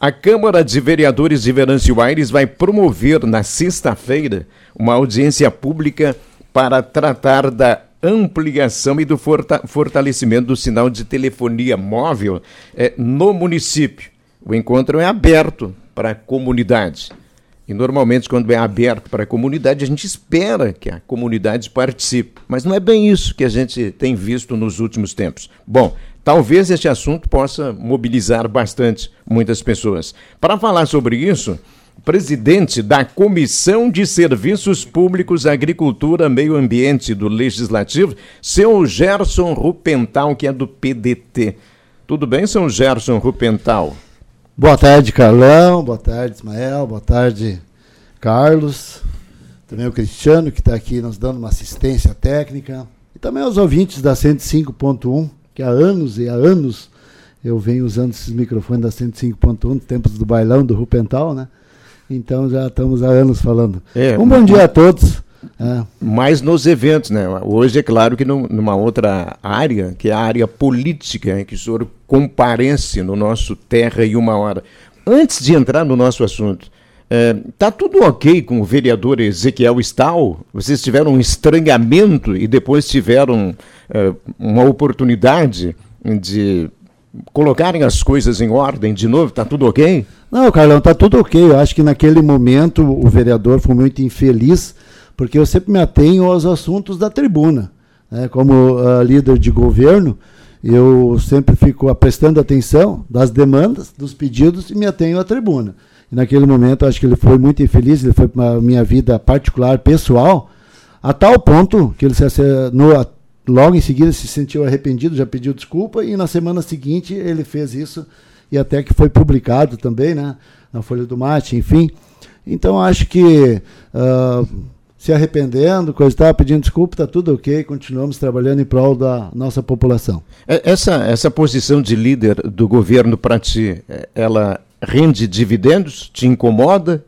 A Câmara de Vereadores de Venâncio Aires vai promover na sexta-feira uma audiência pública para tratar da ampliação e do fortalecimento do sinal de telefonia móvel é, no município. O encontro é aberto para a comunidade. E normalmente, quando é aberto para a comunidade, a gente espera que a comunidade participe. Mas não é bem isso que a gente tem visto nos últimos tempos. Bom, talvez este assunto possa mobilizar bastante muitas pessoas. Para falar sobre isso, presidente da Comissão de Serviços Públicos, Agricultura, Meio Ambiente do Legislativo, seu Gerson Rupental, que é do PDT. Tudo bem, seu Gerson Rupental? Boa tarde, Carlão. Boa tarde, Ismael. Boa tarde, Carlos. Também o Cristiano, que está aqui nos dando uma assistência técnica. E também aos ouvintes da 105.1, que há anos e há anos eu venho usando esses microfones da 105.1, tempos do bailão do Rupental, né? Então já estamos há anos falando. É, um bom dia a todos. É. Mas nos eventos, né? Hoje é claro que numa outra área, que é a área política, que o senhor comparece no nosso Terra e Uma Hora. Antes de entrar no nosso assunto, está é, tudo ok com o vereador Ezequiel Stahl? Vocês tiveram um estranhamento e depois tiveram é, uma oportunidade de colocarem as coisas em ordem de novo? Está tudo ok? Não, Carlão, está tudo ok. Eu acho que naquele momento o vereador foi muito infeliz porque eu sempre me atenho aos assuntos da tribuna. Né? Como uh, líder de governo, eu sempre fico prestando atenção das demandas, dos pedidos e me atenho à tribuna. E naquele momento, acho que ele foi muito infeliz, ele foi para a minha vida particular, pessoal, a tal ponto que ele se no, logo em seguida se sentiu arrependido, já pediu desculpa, e na semana seguinte ele fez isso, e até que foi publicado também, né, na Folha do Mate, enfim. Então, acho que. Uh, se arrependendo, coisa tal, pedindo desculpa, está tudo ok, continuamos trabalhando em prol da nossa população. É, essa, essa posição de líder do governo para ti, é, ela rende dividendos? Te incomoda?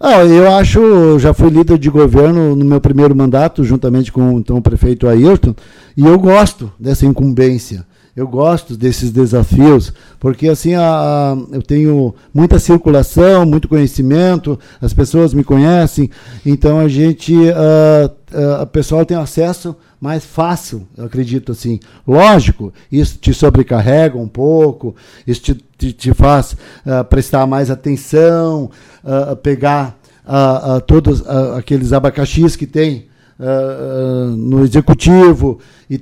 Ah, eu acho, já fui líder de governo no meu primeiro mandato, juntamente com então, o prefeito Ayrton, e eu gosto dessa incumbência. Eu gosto desses desafios, porque assim a, a, eu tenho muita circulação, muito conhecimento, as pessoas me conhecem, então a gente, a, a pessoal tem acesso mais fácil, eu acredito assim. Lógico, isso te sobrecarrega um pouco, isso te, te, te faz uh, prestar mais atenção, uh, pegar uh, todos aqueles abacaxis que tem no executivo e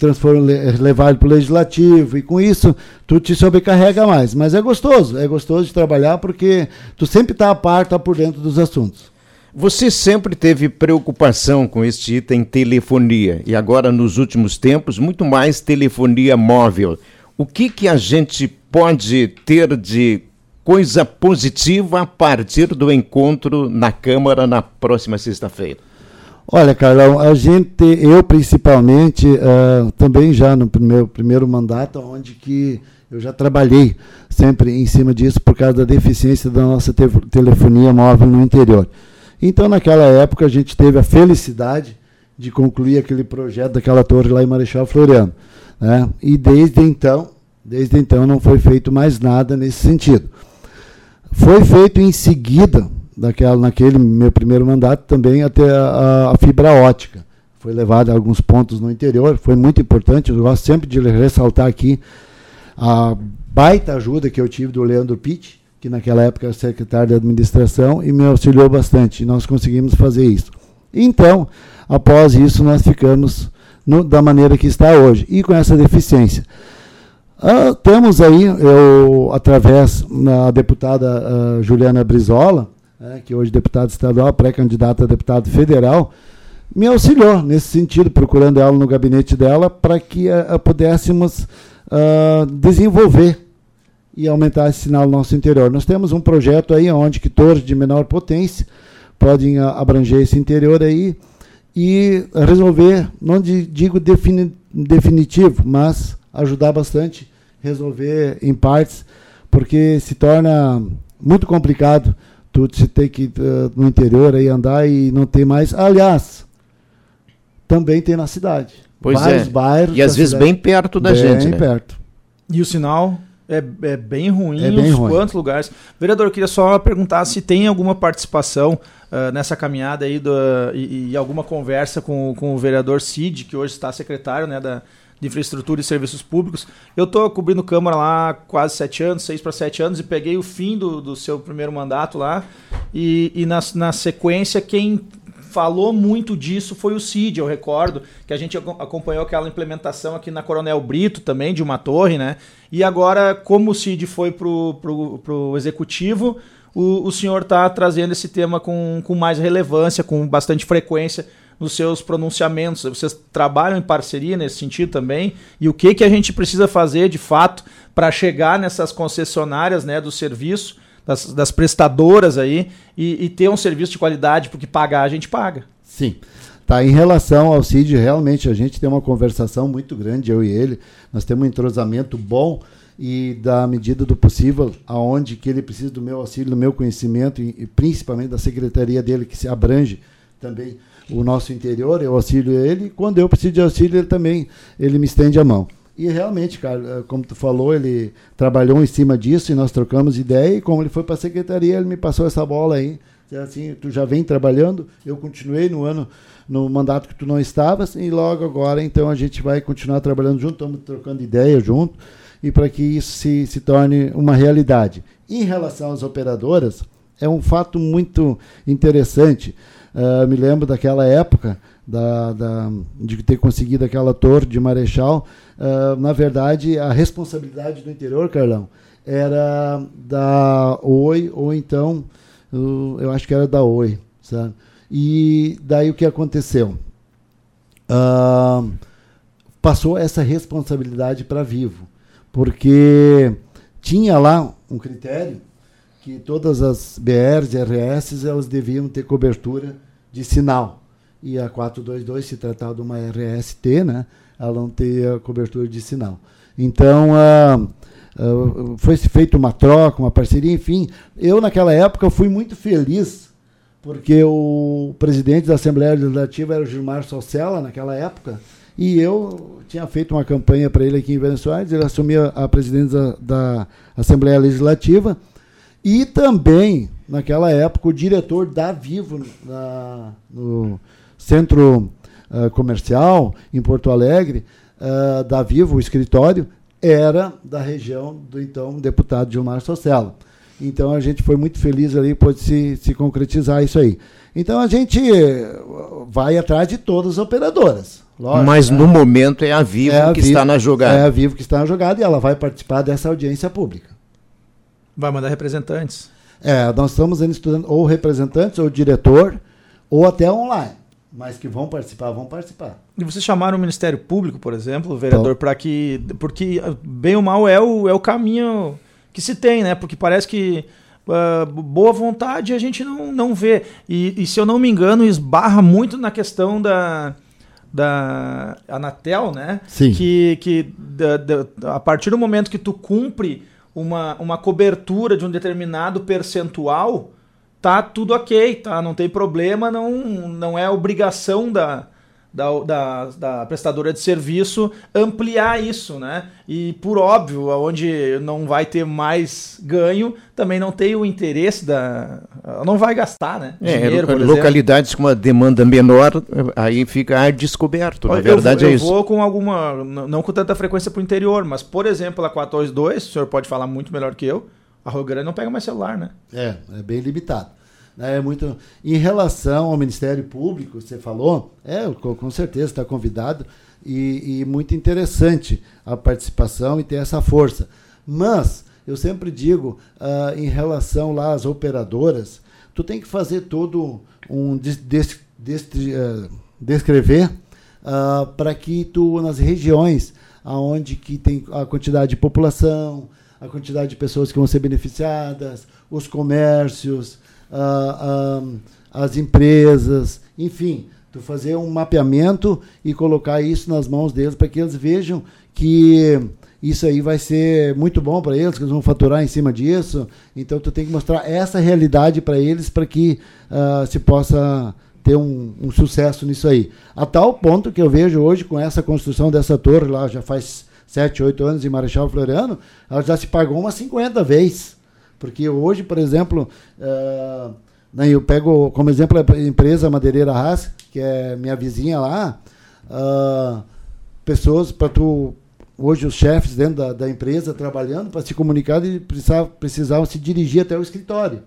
levar para o legislativo, e com isso tu te sobrecarrega mais. Mas é gostoso, é gostoso de trabalhar porque tu sempre está a par, está por dentro dos assuntos. Você sempre teve preocupação com este item telefonia e agora nos últimos tempos muito mais telefonia móvel. O que que a gente pode ter de coisa positiva a partir do encontro na Câmara na próxima sexta-feira? Olha, Carlão, a gente, eu principalmente, uh, também já no meu primeiro mandato, onde que eu já trabalhei sempre em cima disso por causa da deficiência da nossa te telefonia móvel no interior. Então, naquela época, a gente teve a felicidade de concluir aquele projeto daquela torre lá em Marechal Floriano. Né? E desde então, desde então não foi feito mais nada nesse sentido. Foi feito em seguida daquela, naquele meu primeiro mandato também até a, a fibra ótica. Foi levada a alguns pontos no interior, foi muito importante. Eu gosto sempre de ressaltar aqui a baita ajuda que eu tive do Leandro Pitt, que naquela época era secretário de administração e me auxiliou bastante. Nós conseguimos fazer isso. Então, após isso, nós ficamos no, da maneira que está hoje e com essa deficiência. Ah, temos aí, eu, através da deputada uh, Juliana Brizola, é, que hoje é deputado estadual, pré-candidato a deputado federal, me auxiliou nesse sentido, procurando ela no gabinete dela para que uh, pudéssemos uh, desenvolver e aumentar esse sinal no nosso interior. Nós temos um projeto aí onde que torres de menor potência podem uh, abranger esse interior aí e resolver, não digo defini definitivo, mas ajudar bastante, resolver em partes, porque se torna muito complicado tu se tem que ir uh, no interior aí andar e não tem mais. Aliás, também tem na cidade. Pois Vários é. bairros. E às vezes cidade. bem perto da bem gente. Bem né? perto. E o sinal É, é bem ruim é bem ruim. quantos lugares. Vereador, eu queria só perguntar se tem alguma participação uh, nessa caminhada aí do, e, e, alguma conversa com, com o vereador Cid, que hoje está secretário né, da, de Infraestrutura e Serviços Públicos. Eu estou cobrindo Câmara lá há quase sete anos, seis para sete anos, e peguei o fim do, do seu primeiro mandato lá. E, e na, na sequência, quem falou muito disso foi o Cid, eu recordo, que a gente acompanhou aquela implementação aqui na Coronel Brito também, de uma torre, né? E agora, como o Cid foi pro, pro, pro executivo, o, o senhor está trazendo esse tema com, com mais relevância, com bastante frequência nos seus pronunciamentos. Vocês trabalham em parceria nesse sentido também? E o que, que a gente precisa fazer de fato para chegar nessas concessionárias né, do serviço das, das prestadoras aí e, e, ter um serviço de qualidade, porque pagar a gente paga. Sim. Tá, em relação ao CID, realmente a gente tem uma conversação muito grande, eu e ele. Nós temos um entrosamento bom e da medida do possível, aonde que ele precisa do meu auxílio, do meu conhecimento e, e principalmente da secretaria dele que se abrange também o nosso interior, eu auxilio ele. Quando eu preciso de auxílio, ele também ele me estende a mão. E realmente, cara, eh, como tu falou, ele trabalhou em cima disso e nós trocamos ideia. E como ele foi para a secretaria, ele me passou essa bola aí. Assim, tu já vem trabalhando, eu continuei no ano, no mandato que tu não estavas, e logo agora, então, a gente vai continuar trabalhando junto, estamos trocando ideia junto, e para que isso se, se torne uma realidade. Em relação às operadoras, é um fato muito interessante. Uh, me lembro daquela época da, da, de ter conseguido aquela torre de Marechal, uh, na verdade, a responsabilidade do interior, Carlão, era da Oi, ou então, uh, eu acho que era da Oi, sabe? E daí o que aconteceu? Uh, passou essa responsabilidade para Vivo, porque tinha lá um critério que todas as BRs e RS elas deviam ter cobertura de sinal e a 422 se tratava de uma RST, né? Ela não teria cobertura de sinal. Então, ah, ah, foi feita uma troca, uma parceria, enfim. Eu, naquela época, fui muito feliz, porque o presidente da Assembleia Legislativa era o Gilmar Socella, naquela época, e eu tinha feito uma campanha para ele aqui em Venezuela, ele assumia a presidência da Assembleia Legislativa, e também, naquela época, o diretor da Vivo, no, centro uh, comercial em Porto Alegre, uh, da Vivo, o escritório, era da região do então deputado Gilmar Socella. Então a gente foi muito feliz ali, pode se, se concretizar isso aí. Então a gente vai atrás de todas as operadoras. Lógico, Mas né? no momento é a Vivo é a que Vivo, está na jogada. É a Vivo que está na jogada e ela vai participar dessa audiência pública. Vai mandar representantes. É, nós estamos estudando ou representantes, ou diretor, ou até online mas que vão participar, vão participar. E vocês chamaram o Ministério Público, por exemplo, vereador, para que. Porque, bem ou mal, é o, é o caminho que se tem, né? Porque parece que. Uh, boa vontade a gente não, não vê. E, e, se eu não me engano, esbarra muito na questão da, da Anatel, né? Sim. Que, que da, da, a partir do momento que tu cumpre uma, uma cobertura de um determinado percentual, tá tudo ok, tá? Não tem problema, não, não é obrigação da, da, da, da, prestadora de serviço ampliar isso, né? E por óbvio, onde não vai ter mais ganho, também não tem o interesse da. Não vai gastar, né? É, Dinheiro, por localidades exemplo. com uma demanda menor, aí fica descoberto. Na verdade eu, é isso. Eu vou com alguma. Não com tanta frequência para o interior, mas, por exemplo, a 422, o senhor pode falar muito melhor que eu a Rio Grande não pega mais celular, né? É, é bem limitado. É muito. Em relação ao Ministério Público, você falou, é, com certeza está convidado e, e, muito interessante a participação e ter essa força. Mas eu sempre digo, uh, em relação lá às operadoras, tu tem que fazer todo um des, des, des, uh, descrever uh, para que tu nas regiões aonde que tem a quantidade de população, a quantidade de pessoas que vão ser beneficiadas, os comércios, as empresas, enfim, tu fazer um mapeamento e colocar isso nas mãos deles para que eles vejam que isso aí vai ser muito bom para eles, que eles vão faturar em cima disso. Então tu tem que mostrar essa realidade para eles para que uh, se possa ter um, um, sucesso nisso aí. A tal ponto que eu vejo hoje com essa construção dessa torre lá já faz 7, 8 anos em Marechal Floriano, ela já se pagou umas 50 vezes. Porque hoje, por exemplo, uh, eu pego como exemplo a empresa Madeireira Haas, que é minha vizinha lá, uh, pessoas para tu hoje os chefes dentro da, da empresa trabalhando para se comunicar e precisavam, precisavam se dirigir até o escritório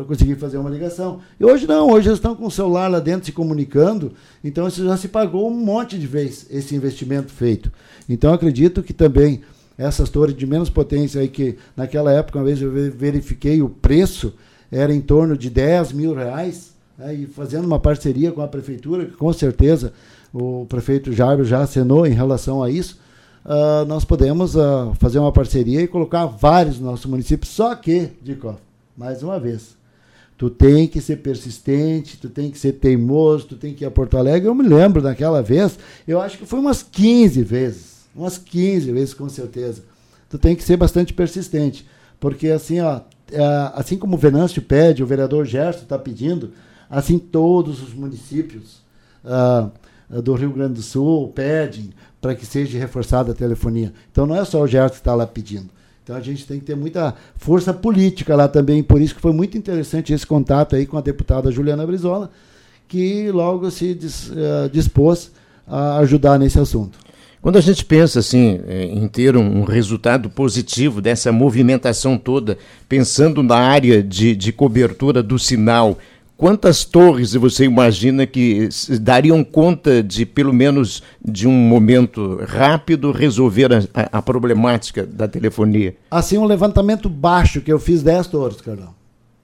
para conseguir fazer uma ligação. E hoje não, hoje eles estão com o celular lá dentro se comunicando, então isso já se pagou um monte de vezes, esse investimento feito. Então acredito que também essas torres de menos potência aí que naquela época, uma vez eu verifiquei o preço, era em torno de 10 mil reais, né, e fazendo uma parceria com a prefeitura, que com certeza o prefeito Jairo já acenou em relação a isso, uh, nós podemos uh, fazer uma parceria e colocar vários no nosso município. Só que, Dico, mais uma vez, tu tem que ser persistente, tu tem que ser teimoso, tu tem que ir a Porto Alegre. Eu me lembro daquela vez, eu acho que foi umas 15 vezes, umas 15 vezes com certeza. Tu tem que ser bastante persistente, porque assim, ó, é, assim como o Venâncio pede, o vereador Gerson está pedindo, assim todos os municípios uh, do Rio Grande do Sul pedem para que seja reforçada a telefonia. Então não é só o Gerson que está lá pedindo. Então a gente tem que ter muita força política lá também, por isso que foi muito interessante esse contato aí com a deputada Juliana Brizola, que logo se uh, dispôs a ajudar nesse assunto. Quando a gente pensa assim é, em ter um resultado positivo dessa movimentação toda, pensando na área de, de cobertura do sinal, quantas torres você imagina que dariam conta de, pelo menos, de um momento rápido, resolver a, a problemática da telefonia? Assim, um levantamento baixo, que eu fiz 10 torres, Carlão.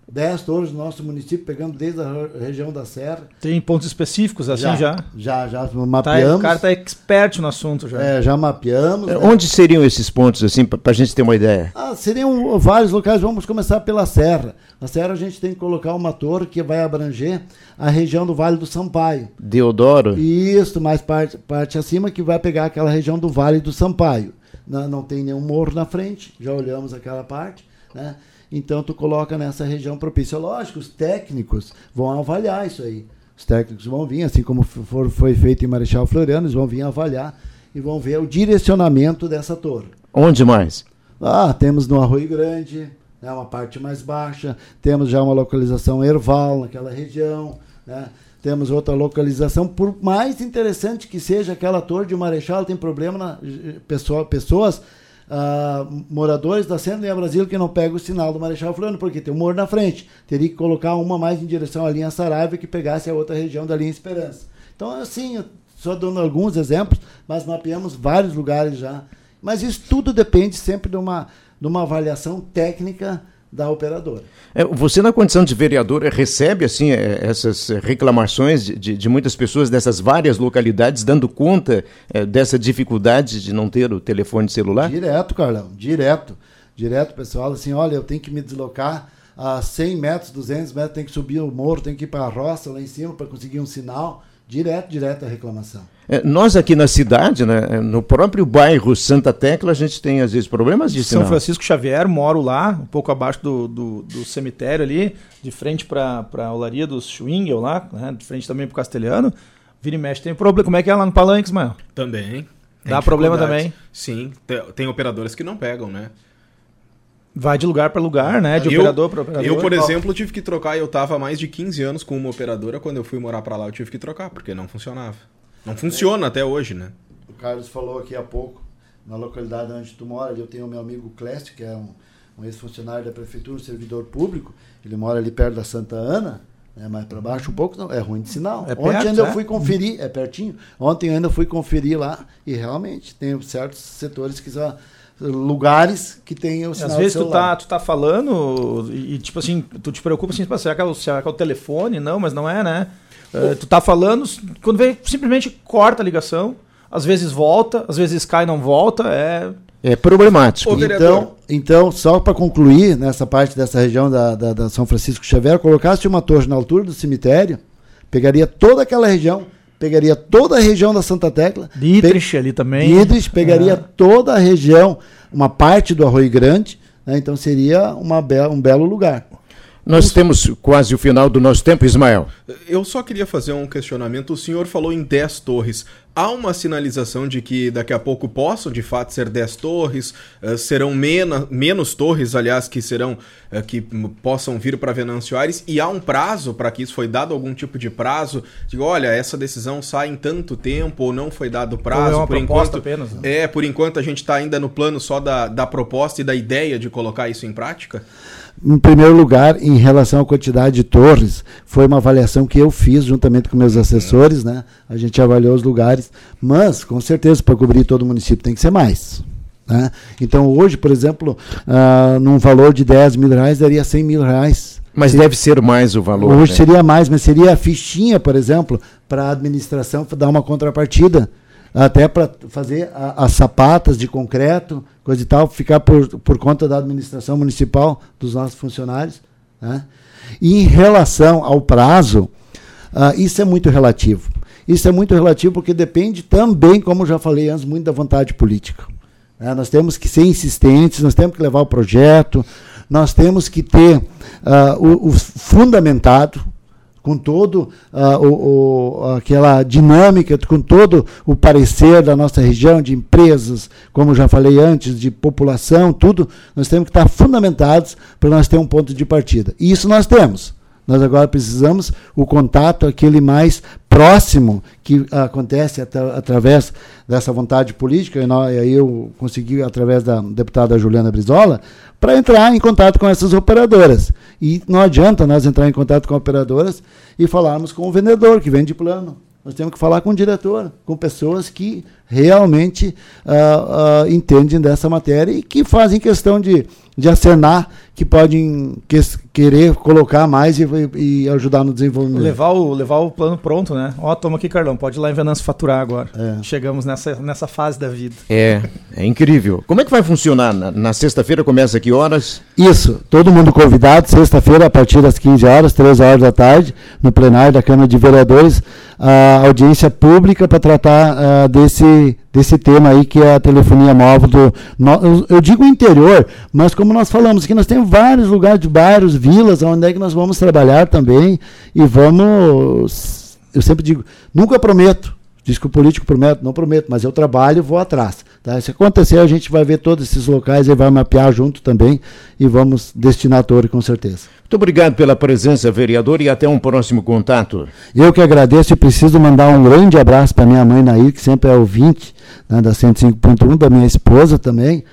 10 torres no nosso município, pegando desde a região da Serra. Tem pontos específicos assim já? Já, já, já mapeamos. Tá, o cara está expert no assunto já. É, já mapeamos. É, né? Onde seriam esses pontos, assim, para a gente ter uma ideia? Ah, seriam vários locais, vamos começar pela Serra. Na Serra a gente tem que colocar uma torre que vai abranger a região do Vale do Sampaio. Deodoro? Isso, mais parte, parte acima que vai pegar aquela região do Vale do Sampaio. Não, não tem nenhum morro na frente, já olhamos aquela parte, né? Então tu coloca nessa região propícia. Lógico, os técnicos vão avaliar isso aí. Os técnicos vão vir, assim como for, foi feito em Marechal Floriano, eles vão vir avaliar e vão ver o direcionamento dessa torre. Onde mais? Ah, temos no Arroio Grande, né, uma parte mais baixa, temos já uma localização Erval naquela região, né? temos outra localização, por mais interessante que seja aquela torre de Marechal, tem problema na pessoa, pessoas uh, moradores da Assembleia Brasil que não pegam o sinal do Marechal Floriano, porque tem um morro na frente. Teria que colocar uma mais em direção à linha Saraiva que pegasse a outra região da linha Esperança. Então, assim, só dando alguns exemplos, mas mapeamos vários lugares já. Mas isso tudo depende sempre de uma, de uma avaliação técnica da operadora. É, você, na condição de vereador, recebe assim é, essas reclamações de, de, muitas pessoas dessas várias localidades, dando conta é, dessa dificuldade de não ter o telefone celular? Direto, Carlão, direto. Direto, pessoal, assim, olha, eu tenho que me deslocar a 100 metros, 200 metros, tenho que subir o morro, tenho que ir para a roça lá em cima para conseguir um sinal. Direto, direto a reclamação. É, nós aqui na cidade, né, no próprio bairro Santa Tecla, a gente tem às vezes problemas de São Francisco Xavier, moro lá, um pouco abaixo do, do, do cemitério ali, de frente para a olaria dos Schwingel lá, né, de frente também para o Castelhano. Vira e mexe, tem problema. Como é que é lá no Palanques, mano? Também. Dá problema também? Sim, tem, tem operadoras que não pegam, né? Vai de lugar para lugar, né? De eu, operador para operador. Eu, por exemplo, tive que trocar. Eu tava há mais de 15 anos com uma operadora. Quando eu fui morar para lá, eu tive que trocar, porque não funcionava. Não funciona é. até hoje, né? O Carlos falou aqui há pouco, na localidade onde tu mora, eu tenho o meu amigo Clécio, que é um, um ex-funcionário da prefeitura, um servidor público. Ele mora ali perto da Santa Ana. É mais para baixo um pouco, não, é ruim de sinal. É Ontem perto, ainda é? eu fui conferir, é pertinho. Ontem ainda fui conferir lá e realmente tem certos setores que já lugares que tem o sinal Às vezes tu tá, tu tá falando e, tipo assim, tu te preocupa assim, será que, é o, será que é o telefone? Não, mas não é, né? Uh, tu tá falando, quando vem, simplesmente corta a ligação, às vezes volta, às vezes cai e não volta, é... É problemático. Então, então, só para concluir, nessa parte dessa região da, da, da São Francisco Xavier, colocasse uma torre na altura do cemitério, pegaria toda aquela região, pegaria toda a região da Santa Tecla. Dietrich pe ali também. Dietrich pegaria é. toda a região, uma parte do Arroio Grande, né? então seria uma be um belo lugar. Nós temos quase o final do nosso tempo, Ismael. Eu só queria fazer um questionamento. O senhor falou em 10 torres. Há uma sinalização de que daqui a pouco possam de fato ser 10 torres, uh, serão mena, menos torres, aliás, que serão uh, que possam vir para Venâncio Aires, e há um prazo para que isso foi dado algum tipo de prazo? Digo, olha, essa decisão sai em tanto tempo ou não foi dado prazo? Ou é uma por enquanto apenas. Né? É, por enquanto a gente está ainda no plano só da, da proposta e da ideia de colocar isso em prática? Em primeiro lugar, em relação à quantidade de torres, foi uma avaliação que eu fiz juntamente com meus assessores, né? A gente avaliou os lugares, mas com certeza para cobrir todo o município tem que ser mais. Né? Então hoje, por exemplo, uh, num valor de 10 mil reais, daria 100 mil reais. Mas deve ser mais o valor. Hoje né? seria mais, mas seria a fichinha, por exemplo, para a administração dar uma contrapartida até para fazer as sapatas de concreto, coisa e tal, ficar por, por conta da administração municipal, dos nossos funcionários. Né? E em relação ao prazo, uh, isso é muito relativo. Isso é muito relativo porque depende também, como já falei antes, muito da vontade política. Né? Nós temos que ser insistentes, nós temos que levar o projeto, nós temos que ter uh, o, o fundamentado, com todo uh, o, o, aquela dinâmica, com todo o parecer da nossa região, de empresas, como já falei antes, de população, tudo, nós temos que estar fundamentados para nós ter um ponto de partida. E isso nós temos. Nós agora precisamos o contato, aquele mais próximo que acontece at através dessa vontade política, e, aí eu consegui, através da deputada Juliana Brizola, para entrar em contato com essas operadoras. E não adianta nós entrar em contato com operadoras e falarmos com o vendedor que vende plano. Nós temos que falar com o diretor, com pessoas que realmente uh, uh, entendem dessa matéria e que fazem questão de, de acenar que podem que, querer colocar mais e, e, ajudar no desenvolvimento. Levar o, levar o plano pronto, né? Ó, toma aqui, Carlão, pode ir lá em Venâncio faturar agora. É. Chegamos nessa, nessa fase da vida. É, é incrível. Como é que vai funcionar? Na, na sexta-feira começa que horas? Isso, todo mundo convidado, sexta-feira a partir das 15 horas, 13 horas da tarde, no plenário da Câmara de Vereadores, a audiência pública para tratar uh, desse desse tema aí que é a telefonia móvel do eu digo interior, mas como nós falamos aqui, nós temos vários lugares de bairros, vilas, onde é que nós vamos trabalhar também e vamos eu sempre digo, nunca prometo, Diz que o político promete, não prometo, mas eu trabalho e vou atrás. Tá? Se acontecer, a gente vai ver todos esses locais e vai mapear junto também e vamos destinar a torre com certeza. Muito obrigado pela presença, vereador, e até um próximo contato. Eu que agradeço e preciso mandar um grande abraço para minha mãe Nair, que sempre é ouvinte né, da 105.1, da minha esposa também,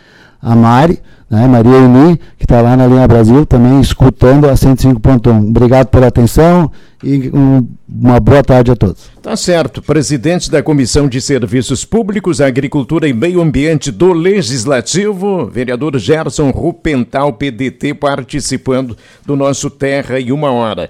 a Mari, né, Maria Eli, que está lá na linha Brasil, também escutando a 105.1. Obrigado pela atenção e um, uma boa tarde a todos. Tá certo. Presidente da Comissão de Serviços Públicos, Agricultura e Meio Ambiente do Legislativo, vereador Gerson Rupental, PDT, participando do nosso Terra em uma Hora.